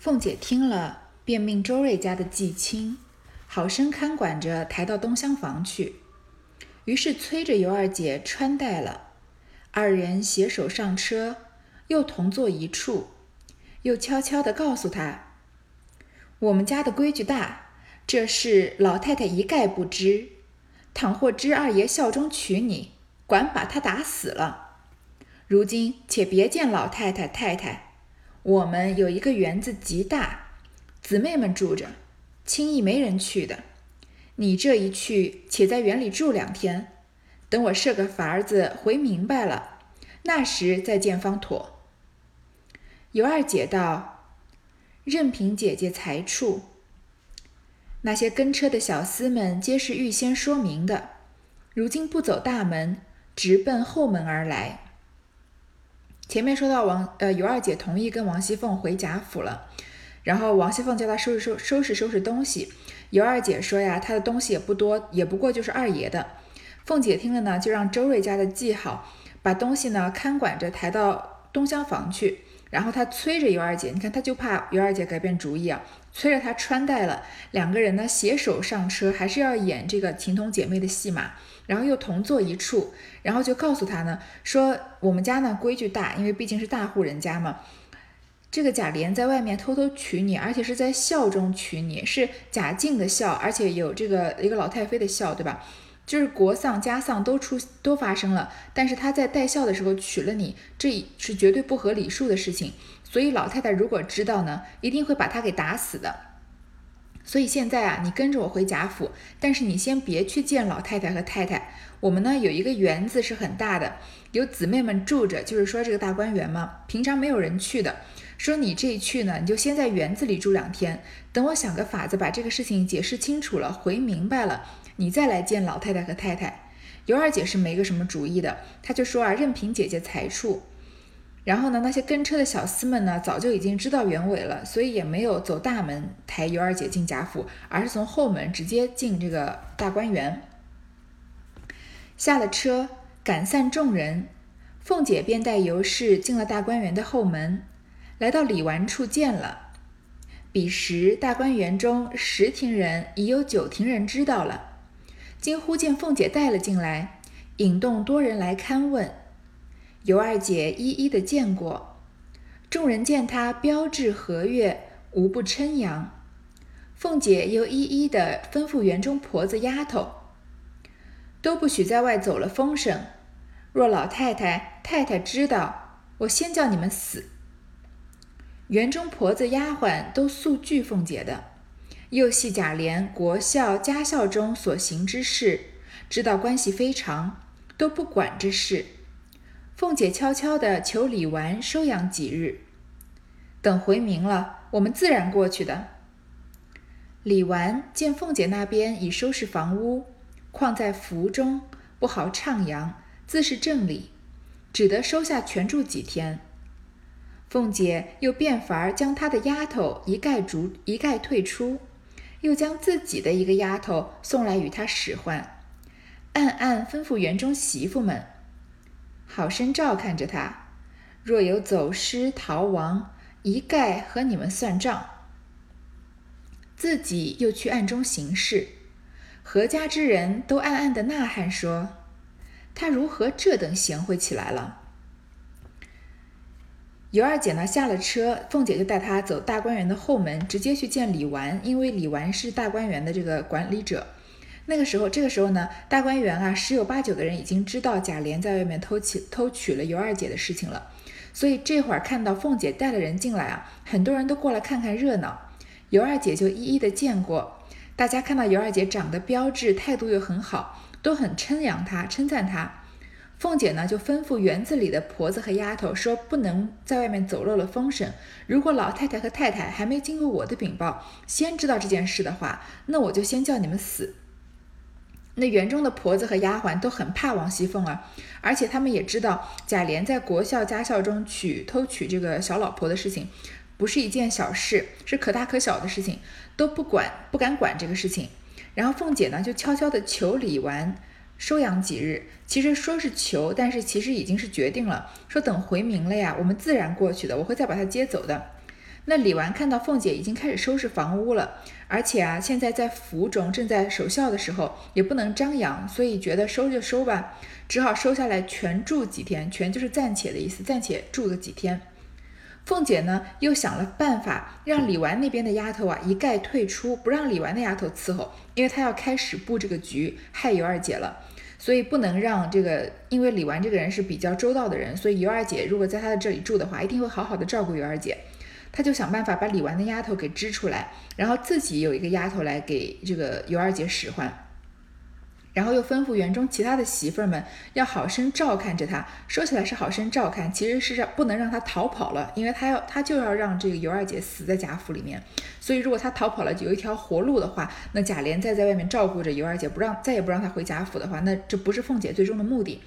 凤姐听了，便命周瑞家的季青好生看管着，抬到东厢房去。于是催着尤二姐穿戴了，二人携手上车，又同坐一处，又悄悄地告诉她：“我们家的规矩大，这事老太太一概不知。倘或知二爷效忠娶你，管把他打死了。如今且别见老太太太太。”我们有一个园子极大，姊妹们住着，轻易没人去的。你这一去，且在园里住两天，等我设个法儿子回明白了，那时再见方妥。尤二姐道：“任凭姐姐裁处。”那些跟车的小厮们皆是预先说明的，如今不走大门，直奔后门而来。前面说到王呃尤二姐同意跟王熙凤回贾府了，然后王熙凤叫她收拾收收拾收拾东西。尤二姐说呀，她的东西也不多，也不过就是二爷的。凤姐听了呢，就让周瑞家的记好，把东西呢看管着抬到东厢房去。然后她催着尤二姐，你看她就怕尤二姐改变主意啊，催着她穿戴了。两个人呢携手上车，还是要演这个情同姐妹的戏码。然后又同坐一处，然后就告诉他呢，说我们家呢规矩大，因为毕竟是大户人家嘛。这个贾琏在外面偷偷娶你，而且是在孝中娶你，是贾敬的孝，而且有这个一个老太妃的孝，对吧？就是国丧家丧都出都发生了，但是他在带孝的时候娶了你，这是绝对不合礼数的事情。所以老太太如果知道呢，一定会把他给打死的。所以现在啊，你跟着我回贾府，但是你先别去见老太太和太太。我们呢有一个园子是很大的，有姊妹们住着，就是说这个大观园嘛，平常没有人去的。说你这一去呢，你就先在园子里住两天，等我想个法子把这个事情解释清楚了，回明白了，你再来见老太太和太太。尤二姐是没个什么主意的，她就说啊，任凭姐姐裁处。然后呢，那些跟车的小厮们呢，早就已经知道原委了，所以也没有走大门抬尤二姐进贾府，而是从后门直接进这个大观园。下了车，赶散众人，凤姐便带尤氏进了大观园的后门，来到李纨处见了。彼时大观园中十庭人已有九庭人知道了，今忽见凤姐带了进来，引动多人来看问。尤二姐一一的见过，众人见她标致和悦，无不称扬。凤姐又一一的吩咐园中婆子丫头，都不许在外走了风声。若老太太、太太知道，我先叫你们死。园中婆子丫鬟都素惧凤姐的，又系贾琏国孝家孝中所行之事，知道关系非常，都不管这事。凤姐悄悄地求李纨收养几日，等回明了，我们自然过去的。李纨见凤姐那边已收拾房屋，况在府中不好畅扬，自是正理，只得收下全住几天。凤姐又变法儿将她的丫头一概逐一概退出，又将自己的一个丫头送来与她使唤，暗暗吩咐园中媳妇们。好生照看着他，若有走失逃亡，一概和你们算账。自己又去暗中行事，何家之人都暗暗的呐喊说：“他如何这等贤惠起来了？”尤二姐呢下了车，凤姐就带她走大观园的后门，直接去见李纨，因为李纨是大观园的这个管理者。那个时候，这个时候呢，大观园啊，十有八九的人已经知道贾琏在外面偷娶偷娶了尤二姐的事情了，所以这会儿看到凤姐带了人进来啊，很多人都过来看看热闹。尤二姐就一一的见过，大家看到尤二姐长得标致，态度又很好，都很称扬她，称赞她。凤姐呢，就吩咐园子里的婆子和丫头说，不能在外面走漏了风声。如果老太太和太太还没经过我的禀报，先知道这件事的话，那我就先叫你们死。那园中的婆子和丫鬟都很怕王熙凤啊，而且他们也知道贾琏在国孝家孝中娶偷娶这个小老婆的事情，不是一件小事，是可大可小的事情，都不管不敢管这个事情。然后凤姐呢就悄悄的求李纨收养几日，其实说是求，但是其实已经是决定了，说等回明了呀，我们自然过去的，我会再把她接走的。那李纨看到凤姐已经开始收拾房屋了，而且啊，现在在府中正在守孝的时候，也不能张扬，所以觉得收就收吧，只好收下来全住几天，全就是暂且的意思，暂且住个几天。凤姐呢，又想了办法，让李纨那边的丫头啊一概退出，不让李纨的丫头伺候，因为她要开始布这个局害尤二姐了，所以不能让这个，因为李纨这个人是比较周到的人，所以尤二姐如果在她的这里住的话，一定会好好的照顾尤二姐。他就想办法把李纨的丫头给支出来，然后自己有一个丫头来给这个尤二姐使唤，然后又吩咐园中其他的媳妇儿们要好生照看着她。说起来是好生照看，其实是让不能让她逃跑了，因为她要她就要让这个尤二姐死在贾府里面。所以如果她逃跑了，有一条活路的话，那贾琏再在外面照顾着尤二姐，不让再也不让她回贾府的话，那这不是凤姐最终的目的。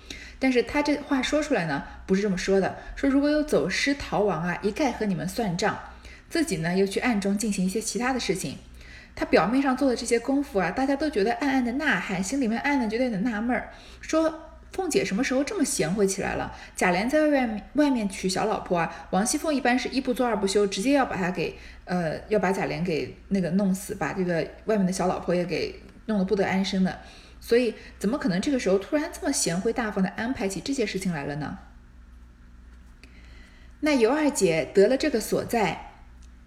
但是他这话说出来呢，不是这么说的。说如果有走失逃亡啊，一概和你们算账。自己呢又去暗中进行一些其他的事情。他表面上做的这些功夫啊，大家都觉得暗暗的呐喊，心里面暗暗觉得有点纳闷儿。说凤姐什么时候这么贤惠起来了？贾琏在外面外面娶小老婆啊，王熙凤一般是一不做二不休，直接要把他给呃要把贾琏给那个弄死，把这个外面的小老婆也给弄得不得安生的。所以，怎么可能这个时候突然这么贤惠大方的安排起这些事情来了呢？那尤二姐得了这个所在，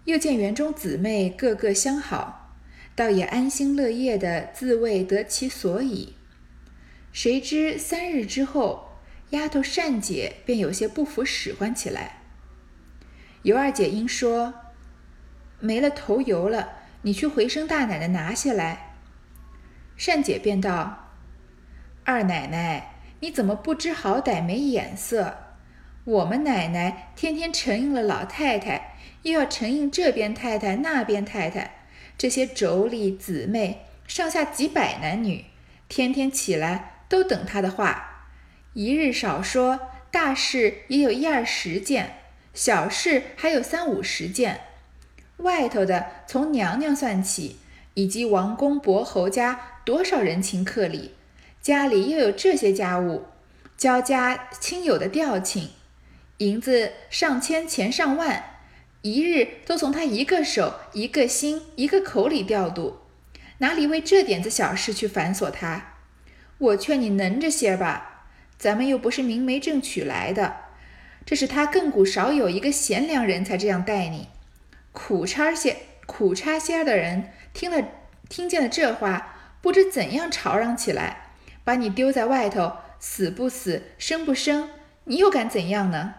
又见园中姊妹个个相好，倒也安心乐业的自谓得其所以。谁知三日之后，丫头善姐便有些不服使唤起来。尤二姐因说：“没了头油了，你去回生大奶奶拿下来。”善姐便道：“二奶奶，你怎么不知好歹、没眼色？我们奶奶天天承应了老太太，又要承应这边太太、那边太太，这些妯娌姊妹上下几百男女，天天起来都等她的话。一日少说，大事也有一二十件，小事还有三五十件。外头的从娘娘算起，以及王公伯侯家。”多少人情客礼，家里又有这些家务，交加亲友的调请，银子上千钱上万，一日都从他一个手、一个心、一个口里调度，哪里为这点子小事去繁琐他？我劝你能着些吧，咱们又不是明媒正娶来的，这是他亘古少有一个贤良人才这样待你。苦差些苦差些的人听了听见了这话。不知怎样吵嚷起来，把你丢在外头，死不死，生不生，你又敢怎样呢？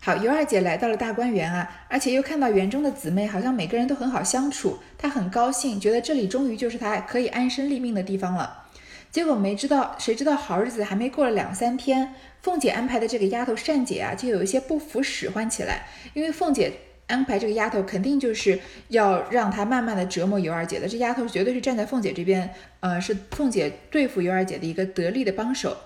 好，尤二姐来到了大观园啊，而且又看到园中的姊妹，好像每个人都很好相处，她很高兴，觉得这里终于就是她可以安身立命的地方了。结果没知道，谁知道好日子还没过了两三天，凤姐安排的这个丫头善姐啊，就有一些不服使唤起来，因为凤姐。安排这个丫头肯定就是要让她慢慢的折磨尤二姐的，这丫头绝对是站在凤姐这边，呃，是凤姐对付尤二姐的一个得力的帮手。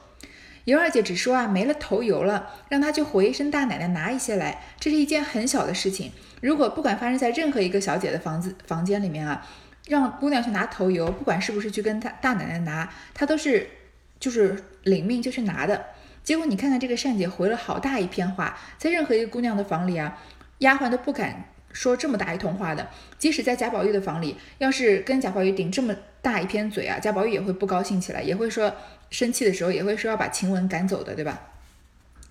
尤二姐只说啊，没了头油了，让她去回一声大奶奶拿一些来，这是一件很小的事情。如果不管发生在任何一个小姐的房子房间里面啊，让姑娘去拿头油，不管是不是去跟她大奶奶拿，她都是就是领命就去拿的。结果你看看这个善姐回了好大一片话，在任何一个姑娘的房里啊。丫鬟都不敢说这么大一通话的，即使在贾宝玉的房里，要是跟贾宝玉顶这么大一片嘴啊，贾宝玉也会不高兴起来，也会说生气的时候也会说要把晴雯赶走的，对吧？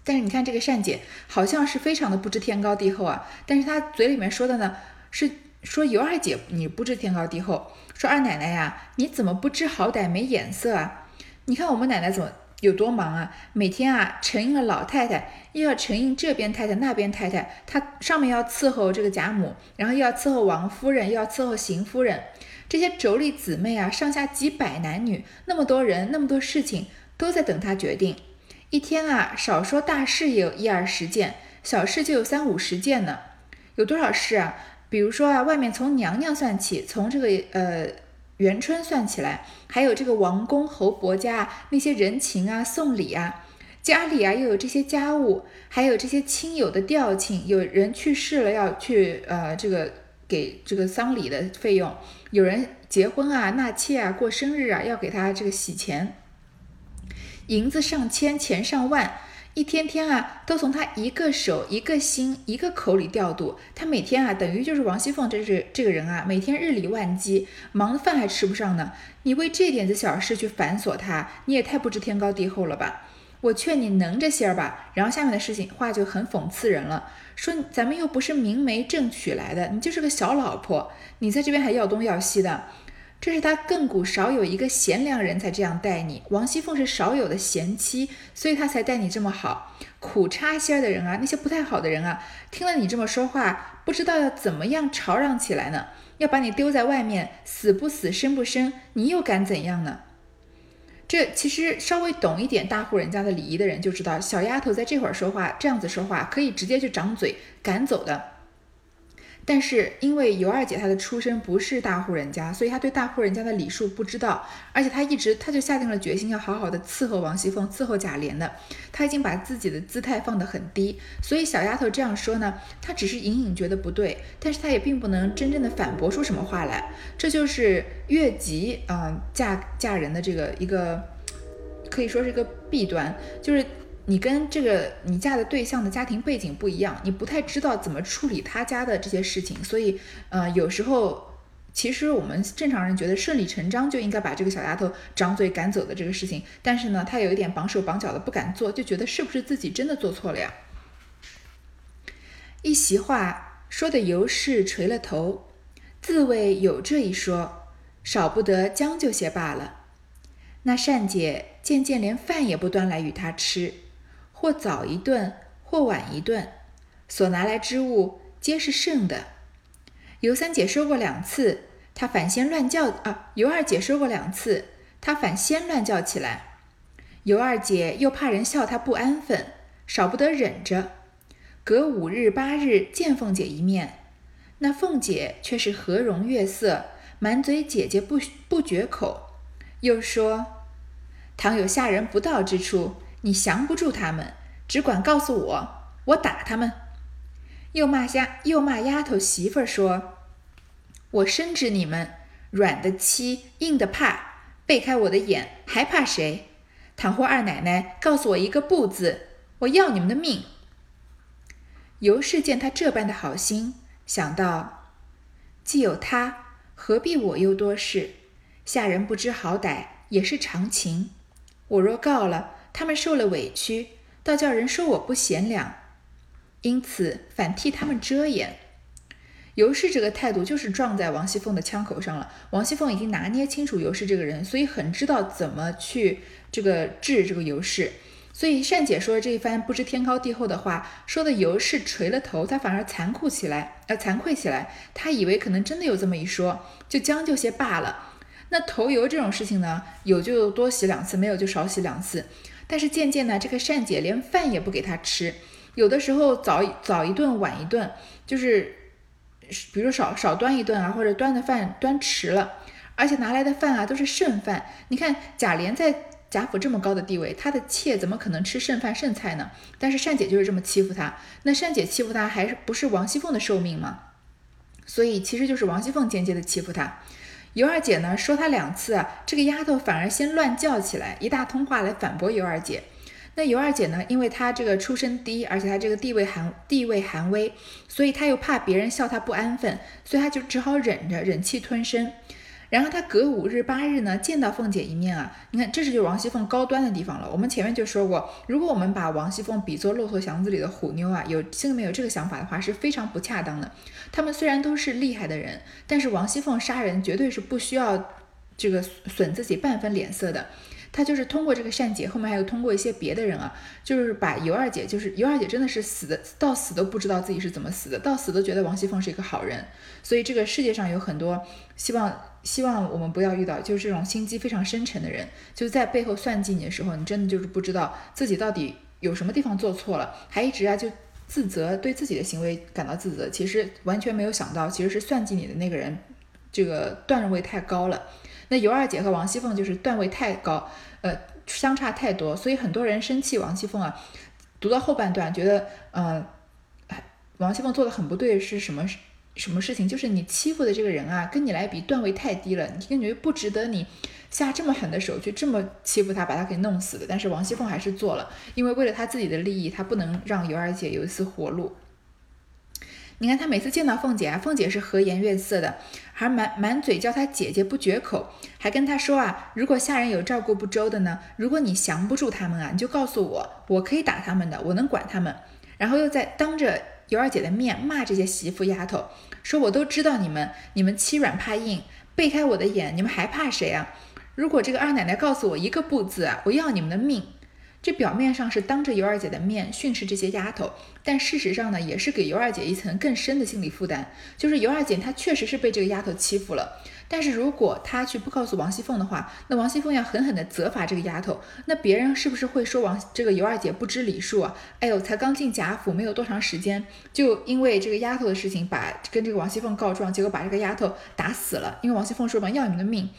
但是你看这个善姐，好像是非常的不知天高地厚啊，但是她嘴里面说的呢，是说尤二姐你不知天高地厚，说二奶奶呀，你怎么不知好歹没眼色啊？你看我们奶奶怎么？有多忙啊！每天啊，承应了老太太，又要承应这边太太那边太太，她上面要伺候这个贾母，然后又要伺候王夫人，又要伺候邢夫人，这些妯娌姊妹啊，上下几百男女，那么多人，那么多事情，都在等她决定。一天啊，少说大事也有一二十件，小事就有三五十件呢。有多少事啊？比如说啊，外面从娘娘算起，从这个呃。元春算起来，还有这个王公侯伯家那些人情啊、送礼啊，家里啊又有这些家务，还有这些亲友的调请，有人去世了要去呃这个给这个丧礼的费用，有人结婚啊、纳妾啊、过生日啊要给他这个洗钱，银子上千，钱上万，一天天啊，都从他一个手、一个心、一个口里调度。他每天啊，等于就是王熙凤，这是这个人啊，每天日理万机，忙的饭还吃不上呢。你为这点子小事去繁琐他，你也太不知天高地厚了吧？我劝你能着些儿吧。然后下面的事情话就很讽刺人了，说咱们又不是明媒正娶来的，你就是个小老婆，你在这边还要东要西的。这是他亘古少有一个贤良人才这样待你。王熙凤是少有的贤妻，所以他才待你这么好。苦差些的人啊，那些不太好的人啊，听了你这么说话，不知道要怎么样吵嚷起来呢？要把你丢在外面，死不死，生不生，你又敢怎样呢？这其实稍微懂一点大户人家的礼仪的人就知道，小丫头在这会儿说话，这样子说话，可以直接就掌嘴赶走的。但是因为尤二姐她的出身不是大户人家，所以她对大户人家的礼数不知道，而且她一直她就下定了决心要好好的伺候王熙凤，伺候贾琏的。她已经把自己的姿态放得很低，所以小丫头这样说呢，她只是隐隐觉得不对，但是她也并不能真正的反驳出什么话来。这就是越级啊嫁嫁人的这个一个可以说是一个弊端，就是。你跟这个你嫁的对象的家庭背景不一样，你不太知道怎么处理他家的这些事情，所以，呃，有时候其实我们正常人觉得顺理成章就应该把这个小丫头掌嘴赶走的这个事情，但是呢，她有一点绑手绑脚的不敢做，就觉得是不是自己真的做错了呀？一席话说的尤氏垂了头，自谓有这一说，少不得将就些罢了。那善姐渐渐连饭也不端来与他吃。或早一顿，或晚一顿，所拿来之物皆是剩的。尤三姐说过两次，她反先乱叫啊。尤二姐说过两次，她反先乱叫起来。尤二姐又怕人笑她不安分，少不得忍着。隔五日八日见凤姐一面，那凤姐却是和容悦色，满嘴姐姐不不绝口。又说：倘有下人不到之处。你降不住他们，只管告诉我，我打他们。又骂丫又骂丫头媳妇儿说：“我深知你们软的欺，硬的怕，背开我的眼还怕谁？倘或二奶奶告诉我一个不字，我要你们的命。”尤氏见他这般的好心，想到既有他，何必我又多事？下人不知好歹也是常情。我若告了。他们受了委屈，倒叫人说我不贤良，因此反替他们遮掩。尤氏这个态度就是撞在王熙凤的枪口上了。王熙凤已经拿捏清楚尤氏这个人，所以很知道怎么去这个治这个尤氏。所以善姐说的这一番不知天高地厚的话，说的尤氏垂了头，她反而残酷起来，呃，惭愧起来。她以为可能真的有这么一说，就将就些罢了。那头油这种事情呢，有就多洗两次，没有就少洗两次。但是渐渐呢，这个善姐连饭也不给他吃，有的时候早早一顿晚一顿，就是比如少少端一顿啊，或者端的饭端迟了，而且拿来的饭啊都是剩饭。你看贾琏在贾府这么高的地位，他的妾怎么可能吃剩饭剩菜呢？但是善姐就是这么欺负他，那善姐欺负他还是不是王熙凤的寿命吗？所以其实就是王熙凤间接的欺负他。尤二姐呢说她两次，这个丫头反而先乱叫起来，一大通话来反驳尤二姐。那尤二姐呢，因为她这个出身低，而且她这个地位寒地位寒微，所以她又怕别人笑她不安分，所以她就只好忍着，忍气吞声。然后他隔五日八日呢见到凤姐一面啊，你看这是就王熙凤高端的地方了。我们前面就说过，如果我们把王熙凤比作骆驼祥子里的虎妞啊，有心里面有这个想法的话是非常不恰当的。他们虽然都是厉害的人，但是王熙凤杀人绝对是不需要这个损自己半分脸色的。他就是通过这个善姐，后面还有通过一些别的人啊，就是把尤二姐，就是尤二姐真的是死的到死都不知道自己是怎么死的，到死都觉得王熙凤是一个好人。所以这个世界上有很多希望希望我们不要遇到，就是这种心机非常深沉的人，就在背后算计你的时候，你真的就是不知道自己到底有什么地方做错了，还一直啊就自责，对自己的行为感到自责，其实完全没有想到，其实是算计你的那个人这个段位太高了。那尤二姐和王熙凤就是段位太高，呃，相差太多，所以很多人生气王熙凤啊。读到后半段，觉得，嗯，王熙凤做的很不对，是什么什么事情？就是你欺负的这个人啊，跟你来比段位太低了，你感觉不值得你下这么狠的手去这么欺负他，把他给弄死的。但是王熙凤还是做了，因为为了他自己的利益，他不能让尤二姐有一丝活路。你看他每次见到凤姐啊，凤姐是和颜悦色的，还满满嘴叫她姐姐不绝口，还跟她说啊，如果下人有照顾不周的呢，如果你降不住他们啊，你就告诉我，我可以打他们的，我能管他们。然后又在当着尤二姐的面骂这些媳妇丫头，说我都知道你们，你们欺软怕硬，背开我的眼，你们还怕谁啊？如果这个二奶奶告诉我一个不字啊，我要你们的命。这表面上是当着尤二姐的面训斥这些丫头，但事实上呢，也是给尤二姐一层更深的心理负担。就是尤二姐她确实是被这个丫头欺负了，但是如果她去不告诉王熙凤的话，那王熙凤要狠狠地责罚这个丫头，那别人是不是会说王这个尤二姐不知礼数啊？哎呦，才刚进贾府没有多长时间，就因为这个丫头的事情，把跟这个王熙凤告状，结果把这个丫头打死了。因为王熙凤说嘛，要你们的命，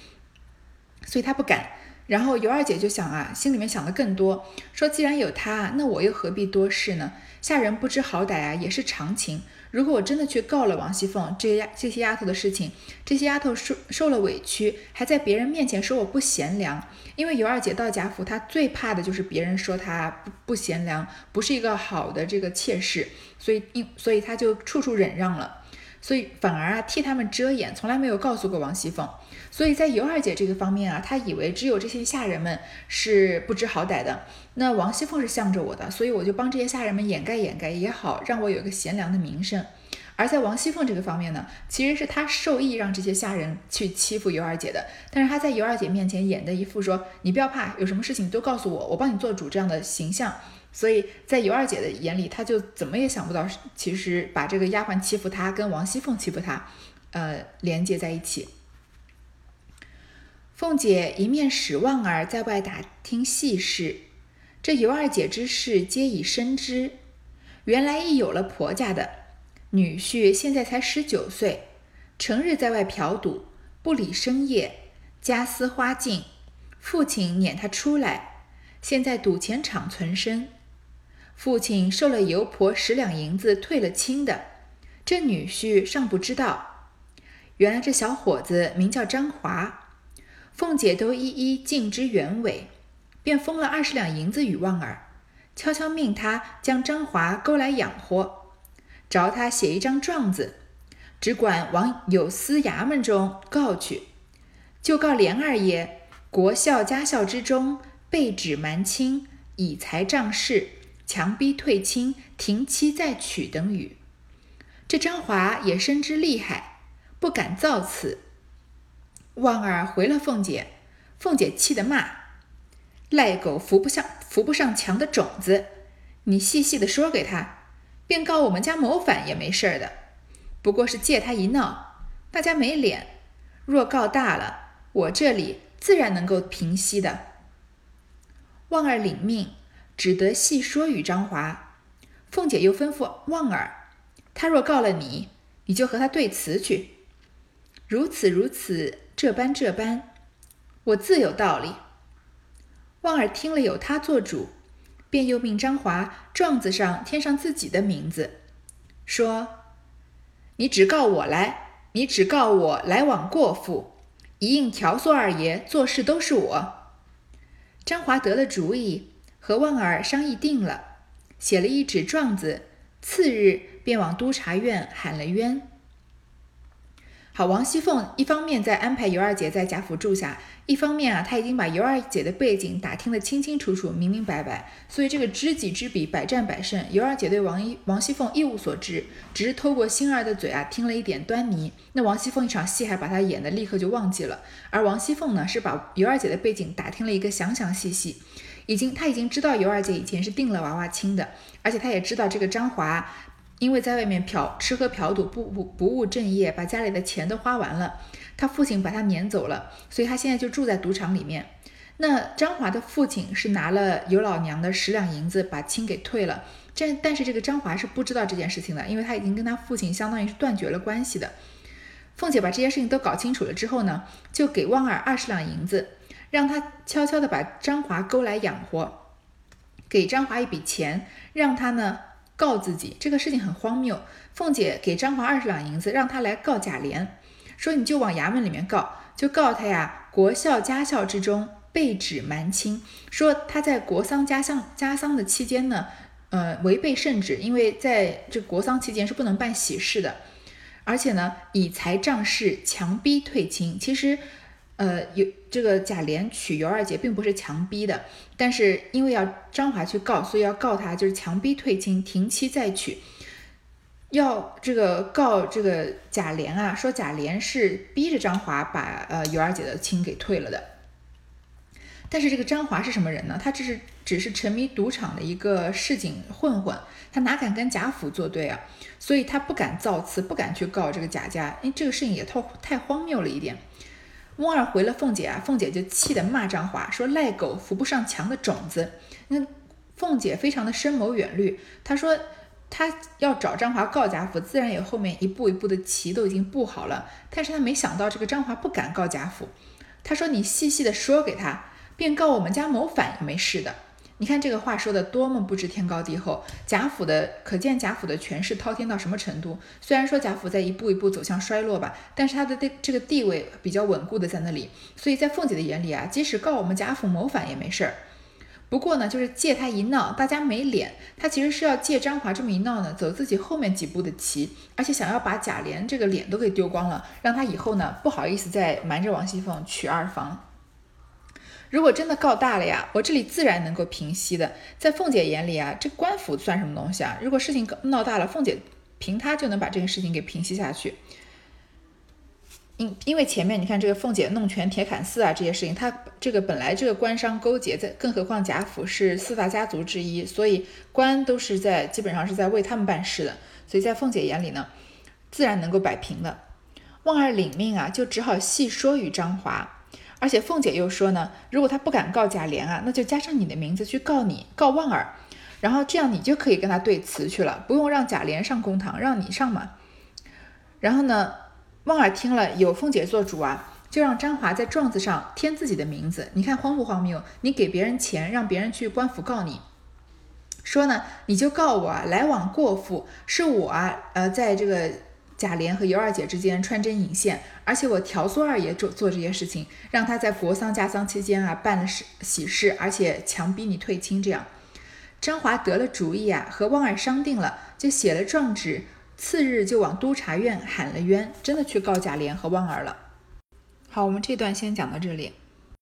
所以她不敢。然后尤二姐就想啊，心里面想的更多，说既然有他，那我又何必多事呢？下人不知好歹啊，也是常情。如果我真的去告了王熙凤，这些这些丫头的事情，这些丫头受受了委屈，还在别人面前说我不贤良。因为尤二姐到贾府，她最怕的就是别人说她不不贤良，不是一个好的这个妾室，所以因所以她就处处忍让了，所以反而啊替他们遮掩，从来没有告诉过王熙凤。所以在尤二姐这个方面啊，她以为只有这些下人们是不知好歹的，那王熙凤是向着我的，所以我就帮这些下人们掩盖掩盖也好，让我有一个贤良的名声。而在王熙凤这个方面呢，其实是她授意让这些下人去欺负尤二姐的，但是她在尤二姐面前演的一副说你不要怕，有什么事情都告诉我，我帮你做主这样的形象。所以在尤二姐的眼里，她就怎么也想不到，其实把这个丫鬟欺负她跟王熙凤欺负她，呃，连接在一起。凤姐一面使旺儿在外打听细事，这尤二姐之事皆已深知。原来一有了婆家的女婿，现在才十九岁，成日在外嫖赌，不理生业，家私花尽。父亲撵他出来，现在赌钱场存身。父亲受了油婆十两银子退了亲的，这女婿尚不知道。原来这小伙子名叫张华。凤姐都一一尽知原委，便封了二十两银子与旺儿，悄悄命他将张华勾来养活，着他写一张状子，只管往有司衙门中告去，就告连二爷国孝家孝之中被指瞒亲，以财仗势，强逼退亲，停妻再娶等语。这张华也深知厉害，不敢造次。旺儿回了凤姐，凤姐气得骂：“赖狗扶不上扶不上墙的种子！你细细的说给他，便告我们家谋反也没事的。不过是借他一闹，大家没脸。若告大了，我这里自然能够平息的。”旺儿领命，只得细说与张华。凤姐又吩咐旺儿：“他若告了你，你就和他对词去。如此如此。”这般这般，我自有道理。旺儿听了有他做主，便又命张华状子上添上自己的名字，说：“你只告我来，你只告我来往过府，一应调唆二爷做事都是我。”张华得了主意，和旺儿商议定了，写了一纸状子，次日便往督察院喊了冤。好，王熙凤一方面在安排尤二姐在贾府住下，一方面啊，她已经把尤二姐的背景打听得清清楚楚、明明白白，所以这个知己知彼，百战百胜。尤二姐对王一王熙凤一无所知，只是透过星儿的嘴啊，听了一点端倪。那王熙凤一场戏还把她演的立刻就忘记了，而王熙凤呢，是把尤二姐的背景打听了一个详详细细，已经他已经知道尤二姐以前是定了娃娃亲的，而且他也知道这个张华。因为在外面嫖吃喝嫖赌不不不务正业，把家里的钱都花完了，他父亲把他撵走了，所以他现在就住在赌场里面。那张华的父亲是拿了尤老娘的十两银子把亲给退了，这但是这个张华是不知道这件事情的，因为他已经跟他父亲相当于是断绝了关系的。凤姐把这些事情都搞清楚了之后呢，就给旺儿二十两银子，让他悄悄的把张华勾来养活，给张华一笔钱，让他呢。告自己，这个事情很荒谬。凤姐给张华二十两银子，让他来告贾琏，说你就往衙门里面告，就告他呀，国孝家孝之中背指瞒亲，说他在国丧家丧家丧的期间呢，呃，违背圣旨，因为在这国丧期间是不能办喜事的，而且呢，以财仗势强逼退亲。其实。呃，有这个贾琏娶尤二姐并不是强逼的，但是因为要张华去告，所以要告他，就是强逼退亲，停妻再娶，要这个告这个贾琏啊，说贾琏是逼着张华把呃尤二姐的亲给退了的。但是这个张华是什么人呢？他只是只是沉迷赌场的一个市井混混，他哪敢跟贾府作对啊？所以他不敢造次，不敢去告这个贾家，因为这个事情也太太荒谬了一点。翁二回了凤姐啊，凤姐就气得骂张华，说赖狗扶不上墙的种子。那凤姐非常的深谋远虑，她说她要找张华告贾府，自然也后面一步一步的棋都已经布好了。但是她没想到这个张华不敢告贾府，她说你细细的说给他，便告我们家谋反也没事的。你看这个话说的多么不知天高地厚，贾府的可见贾府的权势滔天到什么程度？虽然说贾府在一步一步走向衰落吧，但是他的这这个地位比较稳固的在那里，所以在凤姐的眼里啊，即使告我们贾府谋反也没事儿。不过呢，就是借他一闹，大家没脸。他其实是要借张华这么一闹呢，走自己后面几步的棋，而且想要把贾琏这个脸都给丢光了，让他以后呢不好意思再瞒着王熙凤娶二房。如果真的告大了呀，我这里自然能够平息的。在凤姐眼里啊，这官府算什么东西啊？如果事情闹大了，凤姐凭她就能把这个事情给平息下去。因因为前面你看这个凤姐弄权铁槛寺啊这些事情，她这个本来这个官商勾结在，更何况贾府是四大家族之一，所以官都是在基本上是在为他们办事的。所以在凤姐眼里呢，自然能够摆平的。旺儿领命啊，就只好细说与张华。而且凤姐又说呢，如果他不敢告贾琏啊，那就加上你的名字去告你，告旺儿，然后这样你就可以跟他对词去了，不用让贾琏上公堂，让你上嘛。然后呢，旺儿听了有凤姐做主啊，就让张华在状子上添自己的名字。你看荒不荒谬？你给别人钱，让别人去官府告你，说呢，你就告我，来往过户是我啊，呃，在这个。贾琏和尤二姐之间穿针引线，而且我调唆二爷做做这些事情，让他在国丧家丧期间啊办了喜喜事，而且强逼你退亲。这样，张华得了主意啊，和旺儿商定了，就写了状纸，次日就往督察院喊了冤，真的去告贾琏和旺儿了。好，我们这段先讲到这里。